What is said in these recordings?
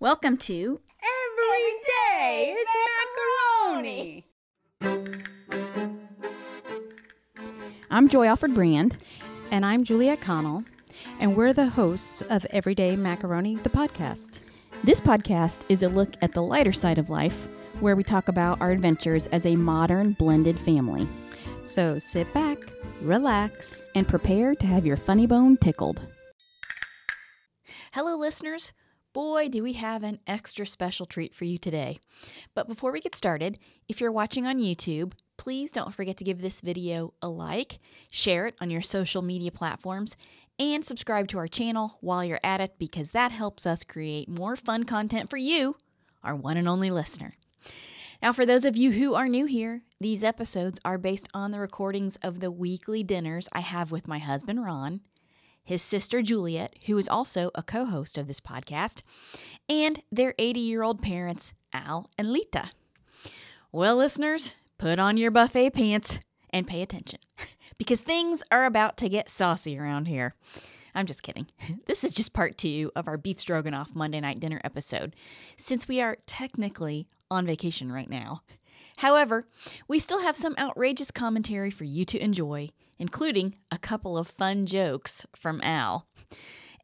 Welcome to Every day is macaroni. I'm Joy Alfred Brand. And I'm Juliet Connell, and we're the hosts of Everyday Macaroni, the podcast. This podcast is a look at the lighter side of life, where we talk about our adventures as a modern blended family. So sit back, relax, and prepare to have your funny bone tickled. Hello, listeners. Boy, do we have an extra special treat for you today. But before we get started, if you're watching on YouTube, please don't forget to give this video a like, share it on your social media platforms, and subscribe to our channel while you're at it because that helps us create more fun content for you, our one and only listener. Now, for those of you who are new here, these episodes are based on the recordings of the weekly dinners I have with my husband, Ron, his sister, Juliet, who is also a co host of this podcast, and their 80 year old parents, Al and Lita. Well, listeners, put on your buffet pants and pay attention because things are about to get saucy around here. I'm just kidding. This is just part two of our beef stroganoff Monday night dinner episode, since we are technically on vacation right now. However, we still have some outrageous commentary for you to enjoy, including a couple of fun jokes from Al.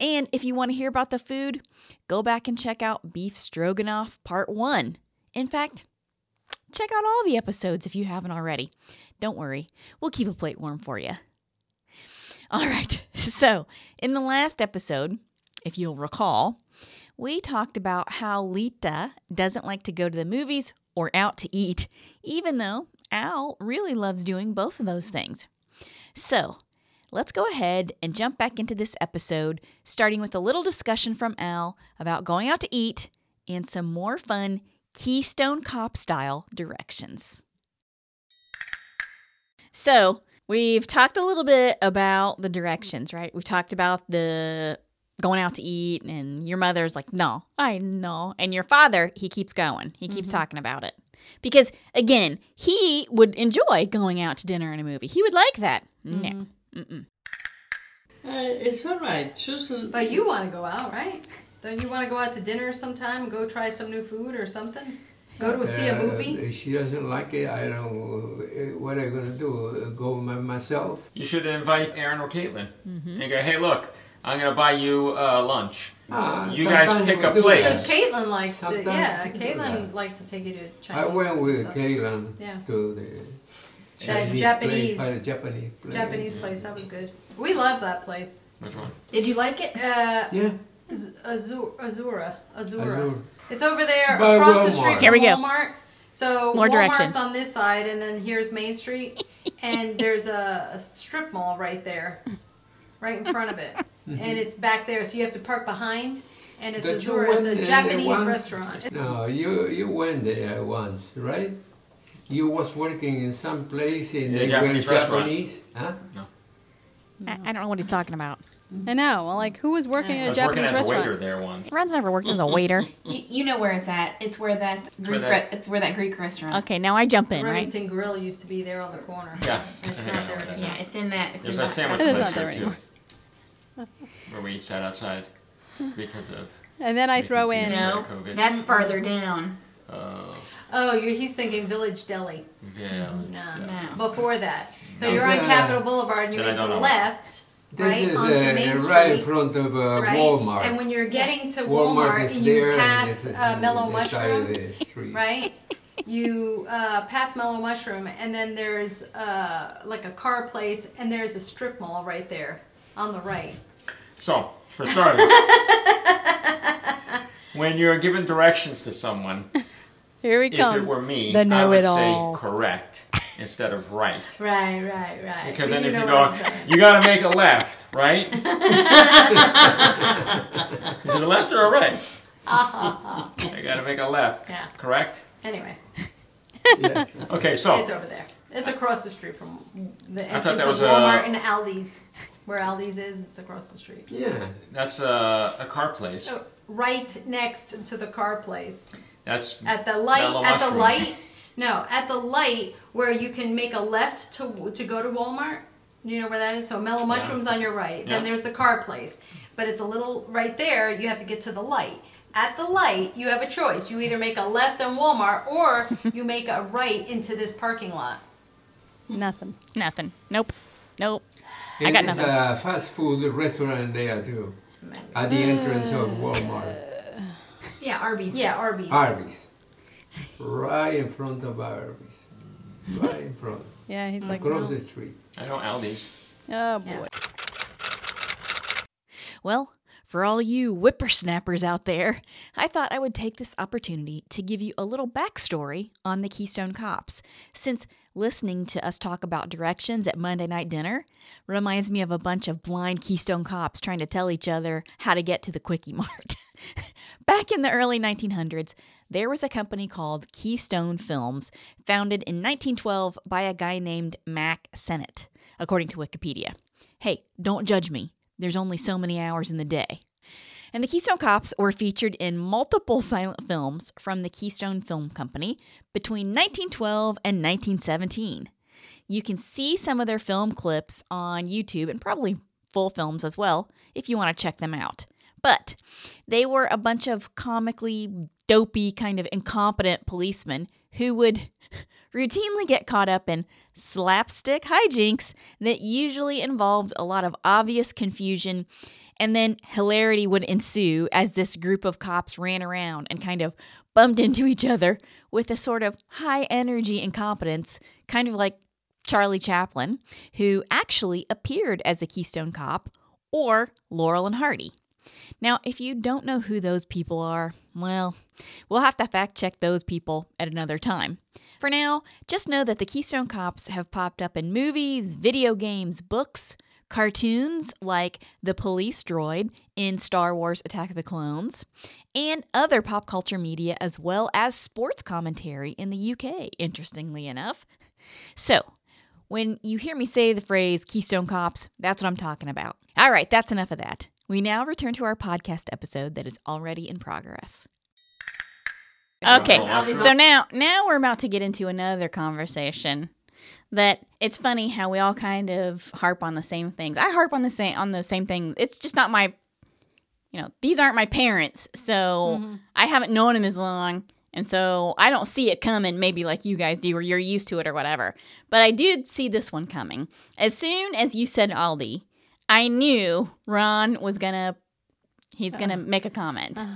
And if you want to hear about the food, go back and check out Beef Stroganoff Part 1. In fact, check out all the episodes if you haven't already. Don't worry, we'll keep a plate warm for you. All right, so in the last episode, if you'll recall, we talked about how Lita doesn't like to go to the movies or out to eat, even though Al really loves doing both of those things. So, let's go ahead and jump back into this episode, starting with a little discussion from Al about going out to eat and some more fun Keystone Cop style directions. So, we've talked a little bit about the directions, right? We've talked about the going out to eat, and your mother's like, no, I know. And your father, he keeps going, he keeps mm-hmm. talking about it. Because again, he would enjoy going out to dinner and a movie. He would like that. No. Mm-mm. Uh, it's all right. Susan. But you want to go out, right? Don't you want to go out to dinner sometime? Go try some new food or something? Go to see a Uh, movie? if she doesn't like it. I don't. uh, What am I gonna do? Uh, Go by myself? You should invite Aaron or Caitlin and go, hey, look, I'm going to buy you uh, lunch. Ah, You guys sometimes pick we a do place. Because. Caitlin likes to, yeah, Caitlin likes to take you to I went with stuff. Caitlin Yeah. to the Chinese Japanese- place, uh, Japanese place. Japanese place, that was good. We love that place. Which one? Did you like it? Uh, Yeah, Z- Azur, Azura, Azura. Azure. It's over there By across the street from Here we go. Walmart. So More Walmart's directions. on this side, and then here's Main Street, and there's a, a strip mall right there, right in front of it, Mm-hmm. and it's back there. So you have to park behind, and it's Don't. It's a Japanese once? restaurant. No, you you went there once, right? You was working in some place and Yeah, they Japanese were restaurant. Japanese, huh? I, I don't know what he's talking about. I know. Well, like, who was working I at a was Japanese as a restaurant? waiter there once. Ron's never worked as a waiter. You, you know where it's at. It's where that Greek. that- re- it's where that Greek restaurant. Okay, now I jump in, right? Remington Grill used to be there on the corner. Yeah. It's not there anymore. Yeah, it's in that. It's There's in that that sandwich place there there too. anymore. Where we eat sat outside because of. And then I throw in. No, COVID. that's farther down. Uh, Oh, you're, he's thinking Village Deli. yeah. No, No. before that. So Is you're on Capitol Boulevard, and you Then I make don't the left, This right is onto uh, Main Street. right in front of uh, right? Walmart. And when you're getting to Walmart Walmart, you there and pass uh, Mellow the side of Mushroom, right? You uh, pass Mellow Mushroom, and then there's uh, like a car place, and there's a strip mall right there on the right. So, for starters, when you're giving directions to someone, Here he if comes. it were me, the I would know-it-all. say correct instead of right. Right, right, right. Because then you if you go, what I'm saying. you gotta make a left, right? Is it a left or a right? Uh-huh. I gotta make a left. Yeah. Correct? Anyway, Yeah. Okay, so it's over there. It's across the street from the I thought entrance that of was a- Walmart and Aldi's. Where Aldi's is, it's across the street. yeah. that's a, a car place. Oh, right next to the car place. That's At the light, Mellow at the light, no, at the light where you can make a left to to go to Walmart. Do you know where that is? So Mellow Mushrooms on your right. Yeah. Then there's the car place, but it's a little right there. You have to get to the light. at the light, you have a choice. You either make a left on Walmart or you make a right into this parking lot. Nothing. Nothing. Nope. Nope. I got nothing. a fast food restaurant there too, at the entrance of Walmart. Yeah, Arby's. Yeah, Arby's. Arby's. Right in front of Arby's. Right in front. Yeah, he's like, Across the street. I know Aldi's. oh boy. Yeah. Well, for all you whippersnappers out there, I thought I would take this opportunity to give you a little backstory on the Keystone Cops, since listening to us talk about directions at Monday night dinner reminds me of a bunch of blind Keystone Cops trying to tell each other how to get to the Quickie Mart. Back in the early 1900s, there was a company called Keystone Films, founded in 1912 by a guy named Mack Sennett, according to Wikipedia. Hey, don't judge me. There's only so many hours in the day. And the Keystone Cops were featured in multiple silent films from the Keystone Film Company between 1912 and 1917. You can see some of their film clips on YouTube and probably full films as well if you want to check them out. But they were a bunch of comically dopey, kind of incompetent policemen who would routinely get caught up in slapstick hijinks that usually involved a lot of obvious confusion, and then hilarity would ensue as this group of cops ran around and kind of bumped into each other with a sort of high energy incompetence, kind of like Charlie Chaplin, who actually appeared as a Keystone Cop, or Laurel and Hardy. Now, if you don't know who those people are, well, we'll have to fact check those people at another time. For now, just know that the Keystone Cops have popped up in movies, video games, books, cartoons like the police droid in Star Wars Attack of the Clones, and other pop culture media as well as sports commentary in the UK, interestingly enough. So, when you hear me say the phrase Keystone Cops, that's what I'm talking about. All right, that's enough of that. We now return to our podcast episode that is already in progress. Okay, so now now we're about to get into another conversation that it's funny how we all kind of harp on the same things. I harp on the same on the same thing. It's just not my you know, these aren't my parents, so mm-hmm. I haven't known them as long. And so I don't see it coming, maybe like you guys do, or you're used to it or whatever. But I did see this one coming. As soon as you said Aldi, I knew Ron was gonna, he's gonna uh-huh. make a comment.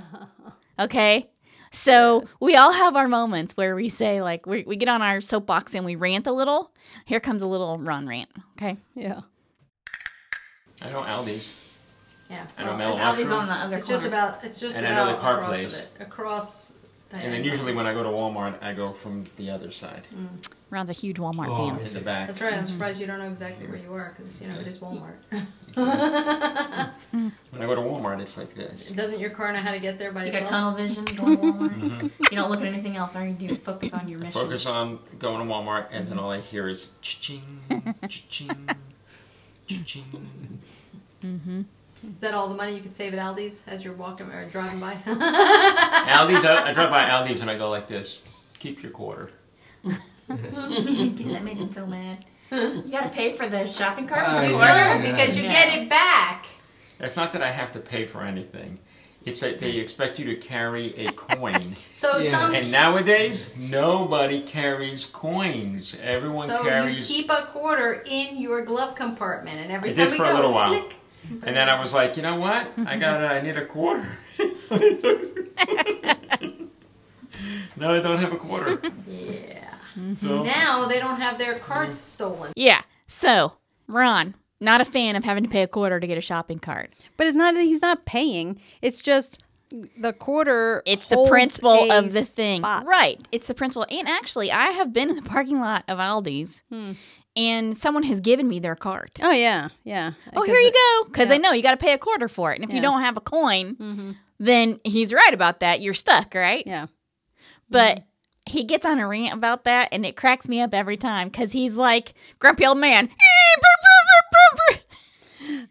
Okay? So we all have our moments where we say, like, we, we get on our soapbox and we rant a little. Here comes a little Ron rant. Okay? Yeah. I know Aldi's. Yeah. I know well, Mellow and Aldi's Mushroom. on the other side. It's corner. just about. It's just And I know about the car across place. of it. Across. And then usually when I go to Walmart, I go from the other side, mm. Ron's a huge Walmart Oh, fan. in the back. That's right. I'm mm-hmm. surprised you don't know exactly where you are because you know it is mm-hmm. Walmart. When I go to Walmart, it's like this. Doesn't your car know how to get there by You got itself? tunnel vision going Walmart. Mm-hmm. You don't look at anything else. All you do is focus on your mission. Focus on going to Walmart, and then mm-hmm. all I hear is cha-ching, cha-ching, cha-ching. Is that all the money you could save at Aldi's as you're walking or driving by? Aldi's, I, I drive by Aldi's and I go like this. Keep your quarter. That made him so mad. You gotta pay for the shopping cart. I you don't because you No. get it back. It's not that I have to pay for anything. It's that they expect you to carry a coin. So Yeah. some. And nowadays, nobody carries coins. Everyone carries so you keep a quarter in your glove compartment, and every I time did we for a go, little while. click. and then I was like, you know what? I got. I need a quarter. no, I don't have a quarter. Yeah. So, Now they don't have their carts stolen. Yeah. So, Ron, not a fan of having to pay a quarter to get a shopping cart. But it's not he's not paying. It's just the quarter It's the holds principle a of the thing. spot. Right. It's the principle. And actually, I have been in the parking lot of Aldi's and someone has given me their cart. Oh yeah, yeah. oh here you go. Because yeah. they know you got to pay a quarter for it. And if you Yeah. Mm-hmm. don't have a coin, then he's right about that. You're stuck, right? Yeah. But he gets on a rant about that, and it cracks me up every time because he's like grumpy old man.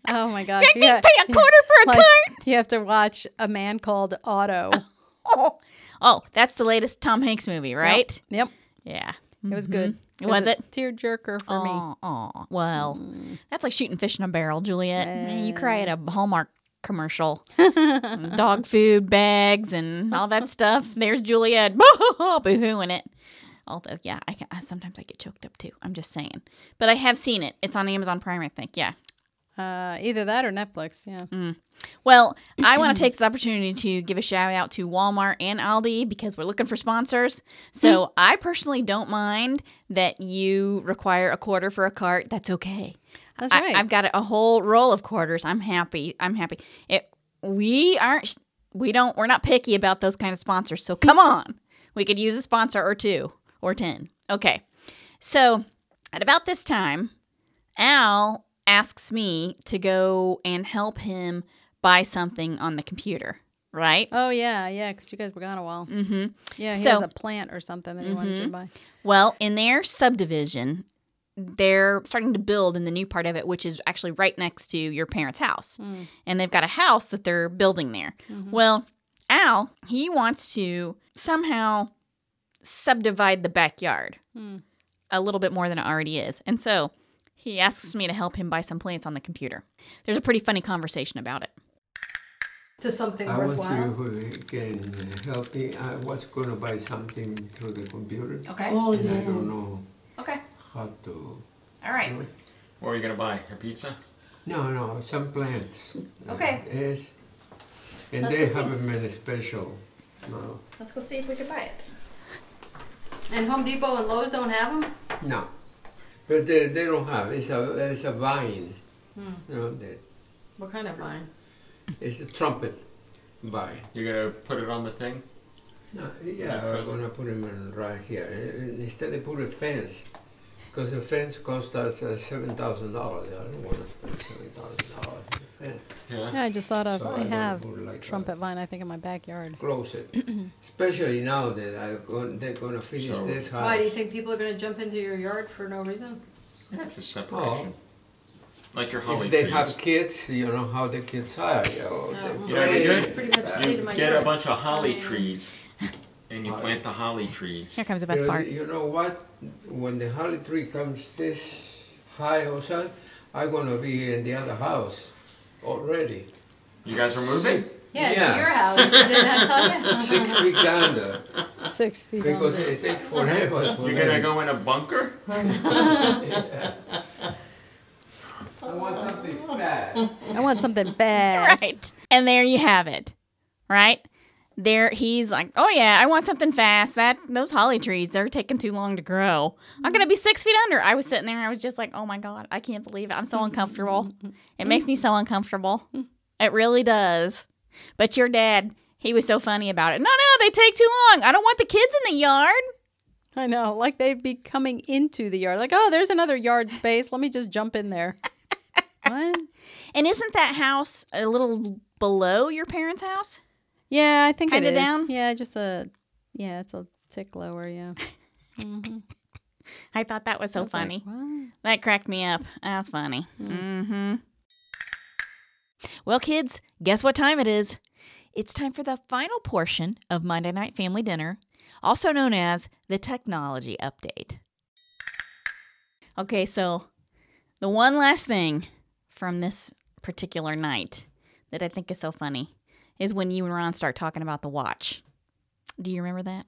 Oh my gosh. You can't pay a quarter for a like, cart. You have to watch a man called Otto. Oh, oh, that's the latest Tom Hanks movie, right? Yep. Yeah. It was mm-hmm. good. It Was a it? Tear jerker for me. Oh, well, mm. that's like shooting fish in a barrel, Juliet. Man, You cry at a Hallmark commercial. Dog food bags and all that stuff. There's Juliet boo-hooing it. Although, yeah, I, I sometimes I get choked up too. I'm just saying. But I have seen it. It's on Amazon Prime, I think. Yeah. Uh, either that or Netflix. Yeah. Well, I want to take this opportunity to give a shout out to Walmart and Aldi because we're looking for sponsors. So I personally don't mind that you require a quarter for a cart. That's okay. That's I, right. I've got a whole roll of quarters. I'm happy. I'm happy. It, we aren't. We don't. We're not picky about those kind of sponsors. So come on, we could use a sponsor or two or ten. Okay. So at about this time, Al asks me to go and help him buy something on the computer. Right. Oh yeah, yeah. Because you guys were gone a while. Mm-hmm. Yeah, he So- has a plant or something that he wanted to buy. Well, in their subdivision, they're starting to build in the new part of it, which is actually right next to your parents' house. Hmm. And they've got a house that they're building there. Mm-hmm. Well, Al, he wants to somehow subdivide the backyard hmm. a little bit more than it already is. And so he asks me to help him buy some plants on the computer. There's a pretty funny conversation about it. To something I want worthwhile. you can help me. I was going to buy something through the computer. Okay. Oh, And I yeah. don't know Okay. How to All right. do it. What are you gonna buy? A pizza? No, no, some plants. Okay. Uh, yes. And Let's they go see. haven't made a special. No. Let's go see if we can buy it. And Home Depot and Lowe's don't have them? No. But they, they don't have. It's a it's a vine. Hmm. You know, that What kind of vine? it's a trumpet vine. You're gonna put it on the thing? No, yeah, Okay. I'm gonna put them in right here. Instead, they put a fence, because the fence cost us uh, seven thousand dollars. I don't want to spend seven thousand dollars on the fence. Yeah. Yeah, I just thought of. So I I'm have like a- trumpet vine. I think in my backyard. Close it, especially now that I go, they're gonna finish So- this house. Why do you think people are going to jump into your yard for no reason? Yeah, it's a separation. Like your holly if they trees. have kids, you know how the kids are. You know, they You know, you It's pretty much stayed You in my get yard. a bunch of holly trees, and you Holly. plant the holly trees. Here comes the You best know, part. you know what? When the holly tree comes this high oh, or something, I'm gonna be in the other house already. You guys are moving? Yeah, Yeah. to your house. Didn't I tell you? Six feet down there. Six feet. Because under. it takes forever. You're gonna go in a bunker? I want something fast. I want something fast. Right. And there you have it. Right? There he's like, Oh yeah, I want something fast. That those holly trees, they're taking too long to grow. I'm gonna be mm-hmm. six feet under. I was sitting there and I was just like, Oh my god, I can't believe it. I'm so uncomfortable. Mm-hmm. It makes me so uncomfortable. It really does. But your dad, he was so funny about it. No, no, they take too long. I don't want the kids in the yard. I know, like they'd be coming into the yard. Like, oh, there's another yard space. Let me just jump in there. what? And isn't that house a little below your parents' house? Yeah, I think Kinda it is. down? Yeah, just a. Yeah, it's a tick lower. Yeah. I thought that was so was funny. "What?" That cracked me up. That's funny. Mm-hmm. Well, kids, guess what time it is? It's time for the final portion of Monday Night Family Dinner, also known as the technology update. Okay, so the one last thing from this particular night that I think is so funny is when you and Ron start talking about the watch. Do you remember that?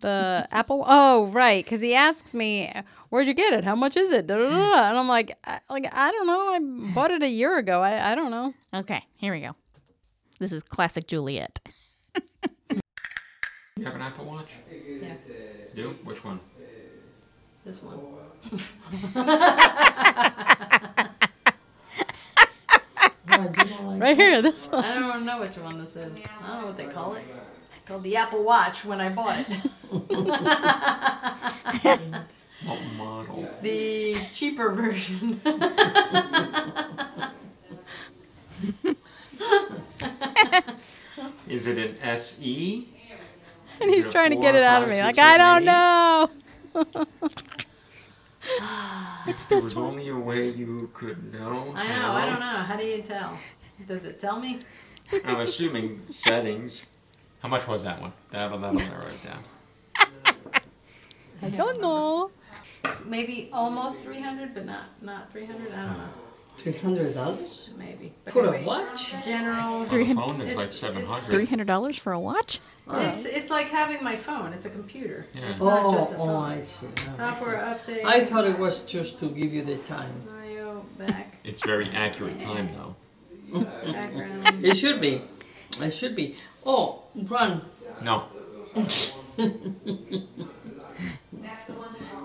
The Apple. Oh, right. Because he asks me, "Where'd you get it? How much is it?" Da, da, da, da. And I'm like, I, "Like I don't know. I bought it a year ago. I I don't know." Okay, here we go. This is classic Juliet. You have an Apple Watch? Yeah, Do? Which one? this one. Right here, this one. I don't know which one this is. I don't know what they call it. It's called the Apple Watch when I bought it. What model? The cheaper version. Is it an SE? And he's trying to get it out of me. Like I don't know. It's There this was one. only a way you could know. I know, I don't know. How do you tell? Does it tell me? I'm assuming settings. How much was that one? That'll, that'll narrow it down. I don't know. Maybe almost 300, but not not 300. I don't know. Three hundred dollars maybe. But for anyway, a watch? General. On a phone is like seven hundred. Three hundred dollars for a watch? It's it's like having my phone. It's a computer. Yeah. It's not Oh, just a oh. I see. Software update. I thought it was just to give you the time. Audio back It's very accurate time though. background. It should be. It should be. Oh, run. No,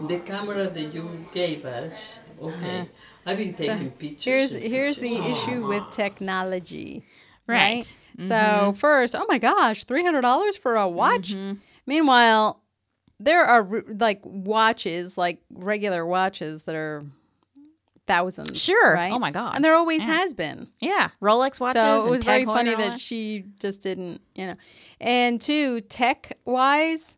the camera that you gave us. Okay, uh-huh. I've been taking Here's pictures. and here's the pictures. issue with technology. Right. So mm-hmm. first, oh my gosh, three hundred dollars for a watch. Mm-hmm. Meanwhile, there are like watches, like regular watches that are thousands. Sure. Right? Oh my God. And there always Yeah. has been. Yeah, Rolex watches. so it was very funny that she just didn't, you know. And two, tech wise,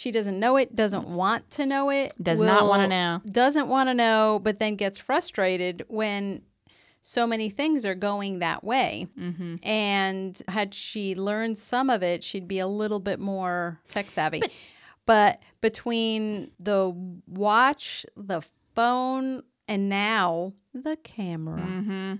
she doesn't know it, doesn't want to know it, Does not wanna know. doesn't want to know, but then gets frustrated when so many things are going that way. Mm-hmm. And had she learned some of it, she'd be a little bit more tech savvy. But, between the watch, the phone, and now the camera.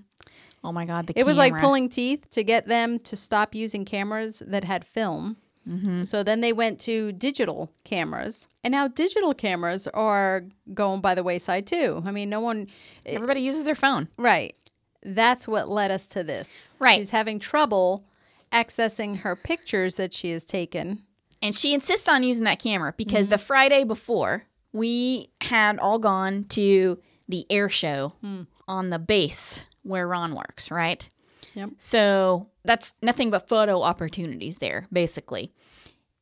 Oh my God, the camera. It was like pulling teeth to get them to stop using cameras that had film. Mm-hmm. So then they went to digital cameras. And now digital cameras are going by the wayside too. I mean, no one, Everybody uses their phone. right. That's what led us to this. Right. She's having trouble accessing her pictures that she has taken. And she insists on using that camera because Mm-hmm. the Friday before, we had all gone to the air show Hmm. on the base where Ron works, right? Yep. So that's nothing but photo opportunities there, basically.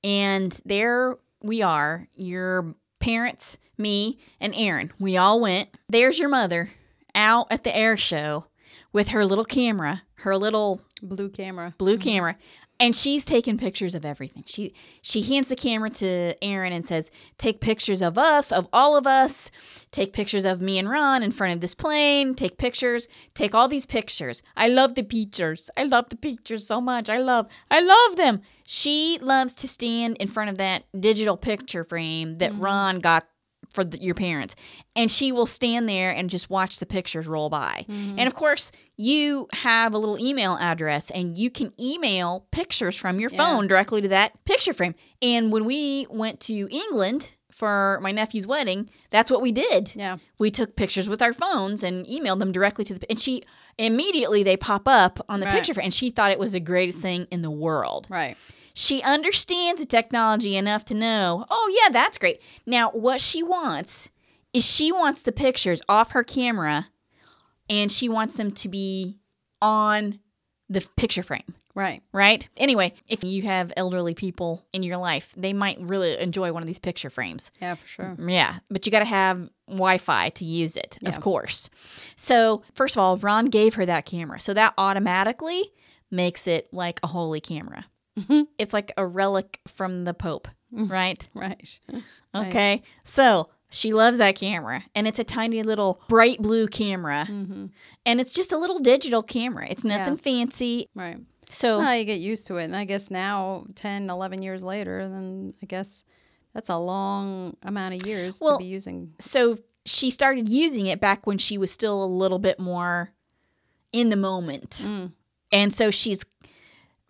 And there we are, your parents, me, and Aaron. We all went. There's your mother out at the air show with her little camera, her little Blue camera. blue mm-hmm. camera and she's taking pictures of everything. She she hands the camera to aaron and says take pictures of us of all of us. Take pictures of me and ron in front of this plane. Take pictures. Take all these pictures. I love the pictures i love the pictures so much. I love i love them. She loves to stand in front of that digital picture frame that mm-hmm. ron got for the, your parents and she will stand there and just watch the pictures roll by mm-hmm. and of course you have a little email address and you can email pictures from your phone directly to that picture frame and when we went to england for my nephew's wedding that's what we did Yeah. we took pictures with our phones and emailed them directly to the and she immediately they pop up on the Right. picture frame and she thought it was the greatest thing in the world Right. She understands the technology enough to know, oh, yeah, that's great. Now, what she wants is she wants the pictures off her camera and she wants them to be on the picture frame, Right. right? Anyway, if you have elderly people in your life, they might really enjoy one of these picture frames. Yeah, for sure. Yeah, but you got to have Wi Fi to use it, Yeah. of course. So, first of all, Ron gave her that camera. So, that automatically makes it like a holy camera. It's like a relic from the Pope, mm-hmm. right? Right. Okay. So, she loves that camera, and it's a tiny little bright blue camera. Mm-hmm. And it's just a little digital camera. It's nothing fancy. Right. So, Well, you get used to it. And I guess now, 10, 11 years later, then I guess that's a long amount of years Well, to be using. so she started using it back when she was still a little bit more in the moment. Mm. And so she's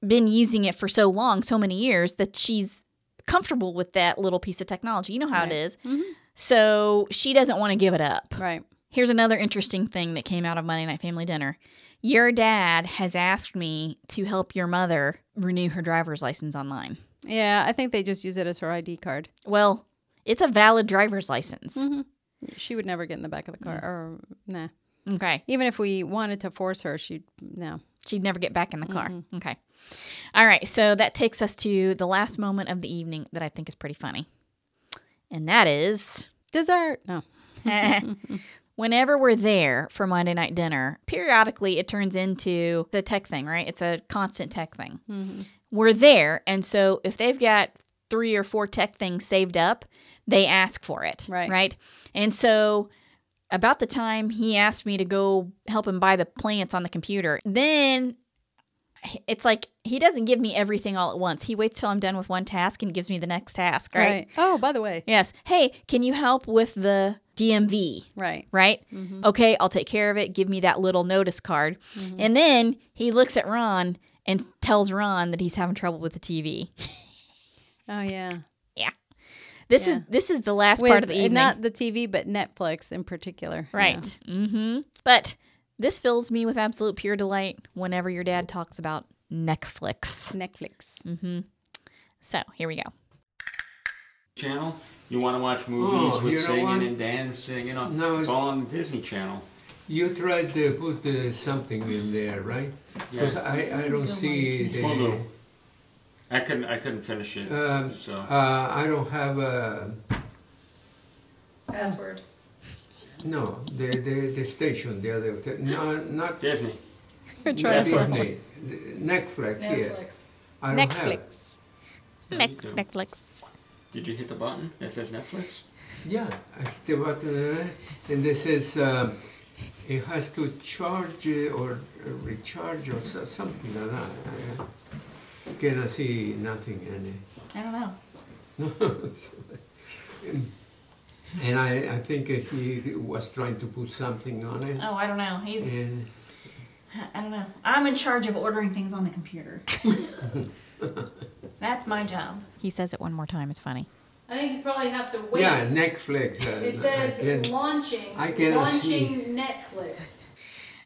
been using it for so long, so many years, that she's comfortable with that little piece of technology. You know how it is. Right. is. Mm-hmm. So she doesn't want to give it up. Right. Here's another interesting thing that came out of Monday Night Family Dinner. Your dad has asked me to help your mother renew her driver's license online. Yeah, I think they just use it as her ID card. Well, it's a valid driver's license. Mm-hmm. She would never get in the back of the car. Or, nah. Okay. Even if we wanted to force her, she'd, no. She'd never get back in the car. Mm-hmm. Okay. All right. So that takes us to the last moment of the evening that I think is pretty funny. And that is Dessert. No. whenever we're there for Monday night dinner, periodically it turns into the tech thing, right? It's a constant tech thing. Mm-hmm. We're there. And so if they've got three or four tech things saved up, they ask for it. Right. Right. And so about the time he asked me to go help him buy the plants on the computer, then it's like he doesn't give me everything all at once. He waits till I'm done with one task and gives me the next task, right? Oh, by the way. Yes. Hey, can you help with the DMV, Right. right? Okay, I'll take care of it. Give me that little notice card. And then he looks at Ron and tells Ron that he's having trouble with the TV. Oh yeah. Yeah. This Yeah. is this is the last With, part of the evening. Not the TV, but Netflix in particular. Yeah. Right. Mm-hmm. But this fills me with absolute pure delight whenever your dad talks about Netflix. Netflix. Mm. So here we go. Channel. You want to watch movies Oh, with singing what? and dancing? You know, No, it's all on the Disney Channel. You tried to put uh, something in there, right? Because Yeah. I, I don't see the. Hulu. I couldn't. I couldn't finish it. Um, so uh, I don't have a. Password. No, the, the, the station, the other. No, not Disney. We're trying Netflix. Disney. The Netflix, here. Netflix. I don't have. Netflix. Yeah, you do. Netflix. Did you hit the button that says Netflix? Yeah, I hit the button uh, and this says um, it has to charge uh, or uh, recharge or so, something like that. I cannot see nothing in I don't know. it. And I, I think he was trying to put something on it. Oh, I don't know. He's. And I don't know. I'm in charge of ordering things on the computer. That's my job. He says it one more time. It's funny. I think you probably have to wait. yeah, Netflix. Uh, It says I can- launching. I cannot launching Netflix.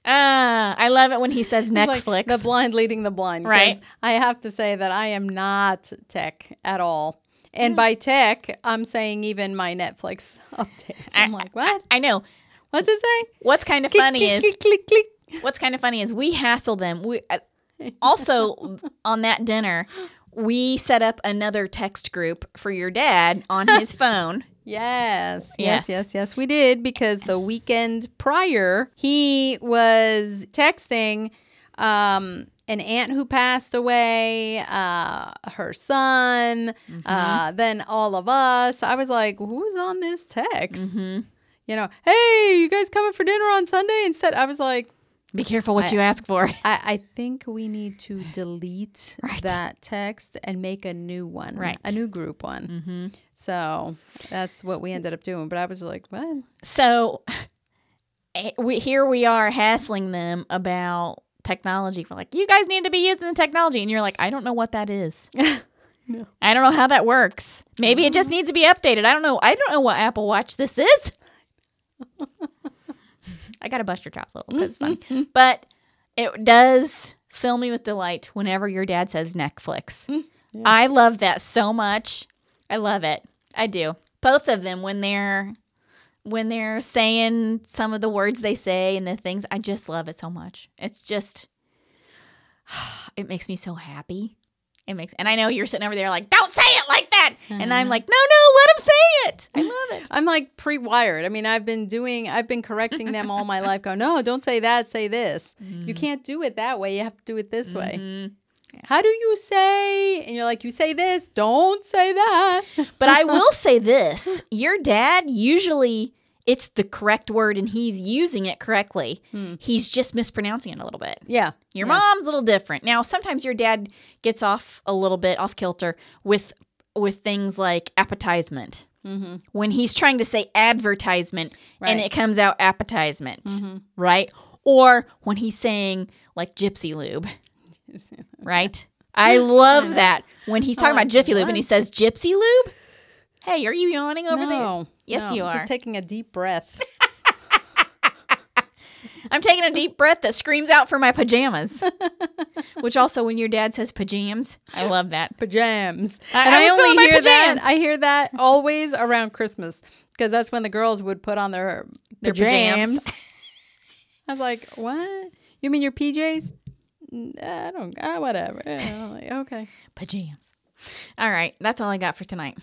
Ah, I love it when he says It's like Netflix. the blind leading the blind. Right. I have to say that I am not tech at all. And by tech, I'm saying even my Netflix updates. I'm I- like, what? I know. What's it say? What's kind of Click, funny click, is click, click, click. what's kind of funny is we hassle them. We uh, also on that dinner we set up another text group for your dad on his phone. Yes, Yes. yes, yes, yes, we did because the weekend prior, he was texting um, an aunt who passed away, uh, her son, uh, then all of us. I was like, who's on this text? You know, hey, you guys coming for dinner on Sunday? Instead, I was like, Be careful what I- you ask for. I, I think we need to delete Right. that text and make a new one, Right. A new group one. Mm-hmm. So that's what we ended up doing. But I was like, what? So eh, we here we are hassling them about technology. We're like, you guys need to be using the technology, and you're like, I don't know what that is. No. I don't know how that works. Maybe it just needs to be updated. I don't know. I don't know what Apple Watch this is. I gotta bust your chops a little because it's funny, mm-hmm. but it does fill me with delight whenever your dad says Netflix. Mm-hmm. I love that so much. I love it. I do. Both of them when they're when they're saying some of the words they say and the things I just love it so much. It's just it makes me so happy. It makes and I know you're sitting over there like, "Don't say it like that." And I'm uh-huh. like, "No, no, let him say it." I love it. I'm like pre-wired. I mean, I've been doing, I've been correcting them all my life. Go, no, don't say that. Say this. You mm-hmm. can't do it that way. You have to do it this way. Mm-hmm. How do you say? And you're like, you say this. Don't say that. But I will say this, your dad usually it's the correct word and he's using it correctly. Hmm. He's just mispronouncing it a little bit. yeah. Your yeah. mom's a little different. Now, sometimes your dad gets off a little bit off kilter with with things like appetizement. Mm-hmm. When he's trying to say advertisement and it comes out appetizement, mm-hmm. right? Or when he's saying like gypsy lube, right? I love that when he's talking like, about Jiffy Lube and he says gypsy lube. Hey, are you yawning over there? Yes, no, you are. Just taking a deep breath. I'm taking a deep breath that screams out for my pajamas. Which also, when your dad says pajamas, I love that. Pajams. I- and I I, only hear that. pajamas. I hear that always around Christmas because that's when the girls would put on their Their pajamas. pajamas. I was like, what? You mean your PJs? "N- I don't. Uh, whatever. Like, okay. Pajamas. All right, that's all I got for tonight.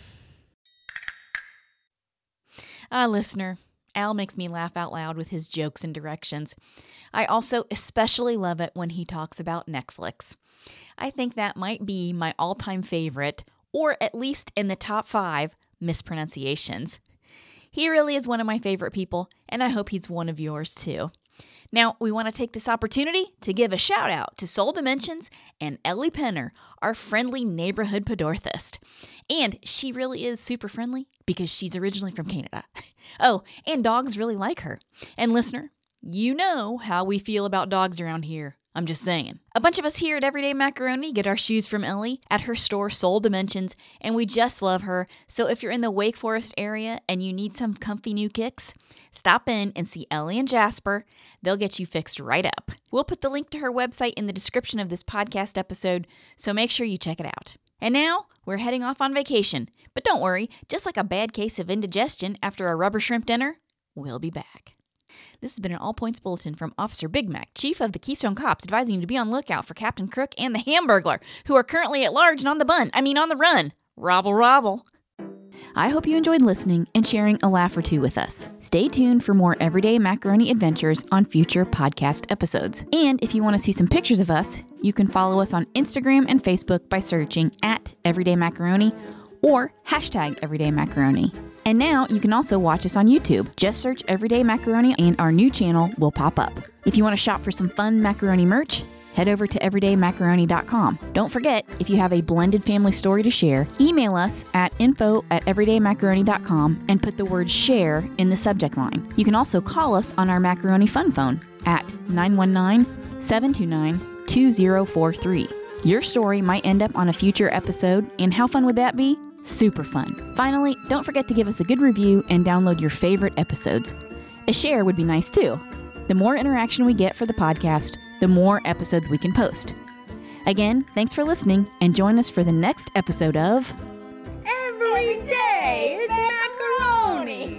Ah, listener, Al makes me laugh out loud with his jokes and directions. I also especially love it when he talks about Netflix. I think that might be my all time favorite, or at least in the top five, mispronunciations. He really is one of my favorite people, and I hope he's one of yours too. Now, we want to take this opportunity to give a shout out to Soul Dimensions and Ellie Penner, our friendly neighborhood pedorthist. And she really is super friendly because she's originally from Canada. Oh, and dogs really like her. And listener, you know how we feel about dogs around here. I'm just saying. A bunch of us here at Everyday Macaroni get our shoes from Ellie at her store Soul Dimensions, and we just love her. So if you're in the Wake Forest area and you need some comfy new kicks, stop in and see Ellie and Jasper. They'll get you fixed right up. We'll put the link to her website in the description of this podcast episode, so make sure you check it out. And now we're heading off on vacation. But don't worry, just like a bad case of indigestion after a rubber shrimp dinner, we'll be back. This has been an All Points Bulletin from Officer Big Mac, Chief of the Keystone Cops, advising you to be on lookout for Captain Crook and the Hamburglar, who are currently at large and on the bun. I mean, on the run. Robble, robble. I hope you enjoyed listening and sharing a laugh or two with us. Stay tuned for more everyday macaroni adventures on future podcast episodes. And if you want to see some pictures of us, you can follow us on Instagram and Facebook by searching at Everyday Macaroni or hashtag Everyday Macaroni. And now you can also watch us on YouTube. Just search Everyday Macaroni and our new channel will pop up. If you want to shop for some fun macaroni merch, head over to everydaymacaroni.com. Don't forget, if you have a blended family story to share, email us at info at everydaymacaroni.com and put the word share in the subject line. You can also call us on our macaroni fun phone at 919 729 2043. Your story might end up on a future episode, and how fun would that be? Super fun. Finally, don't forget to give us a good review and download your favorite episodes. A share would be nice too. The more interaction we get for the podcast, the more episodes we can post. Again, thanks for listening and join us for the next episode of Every Day is Macaroni.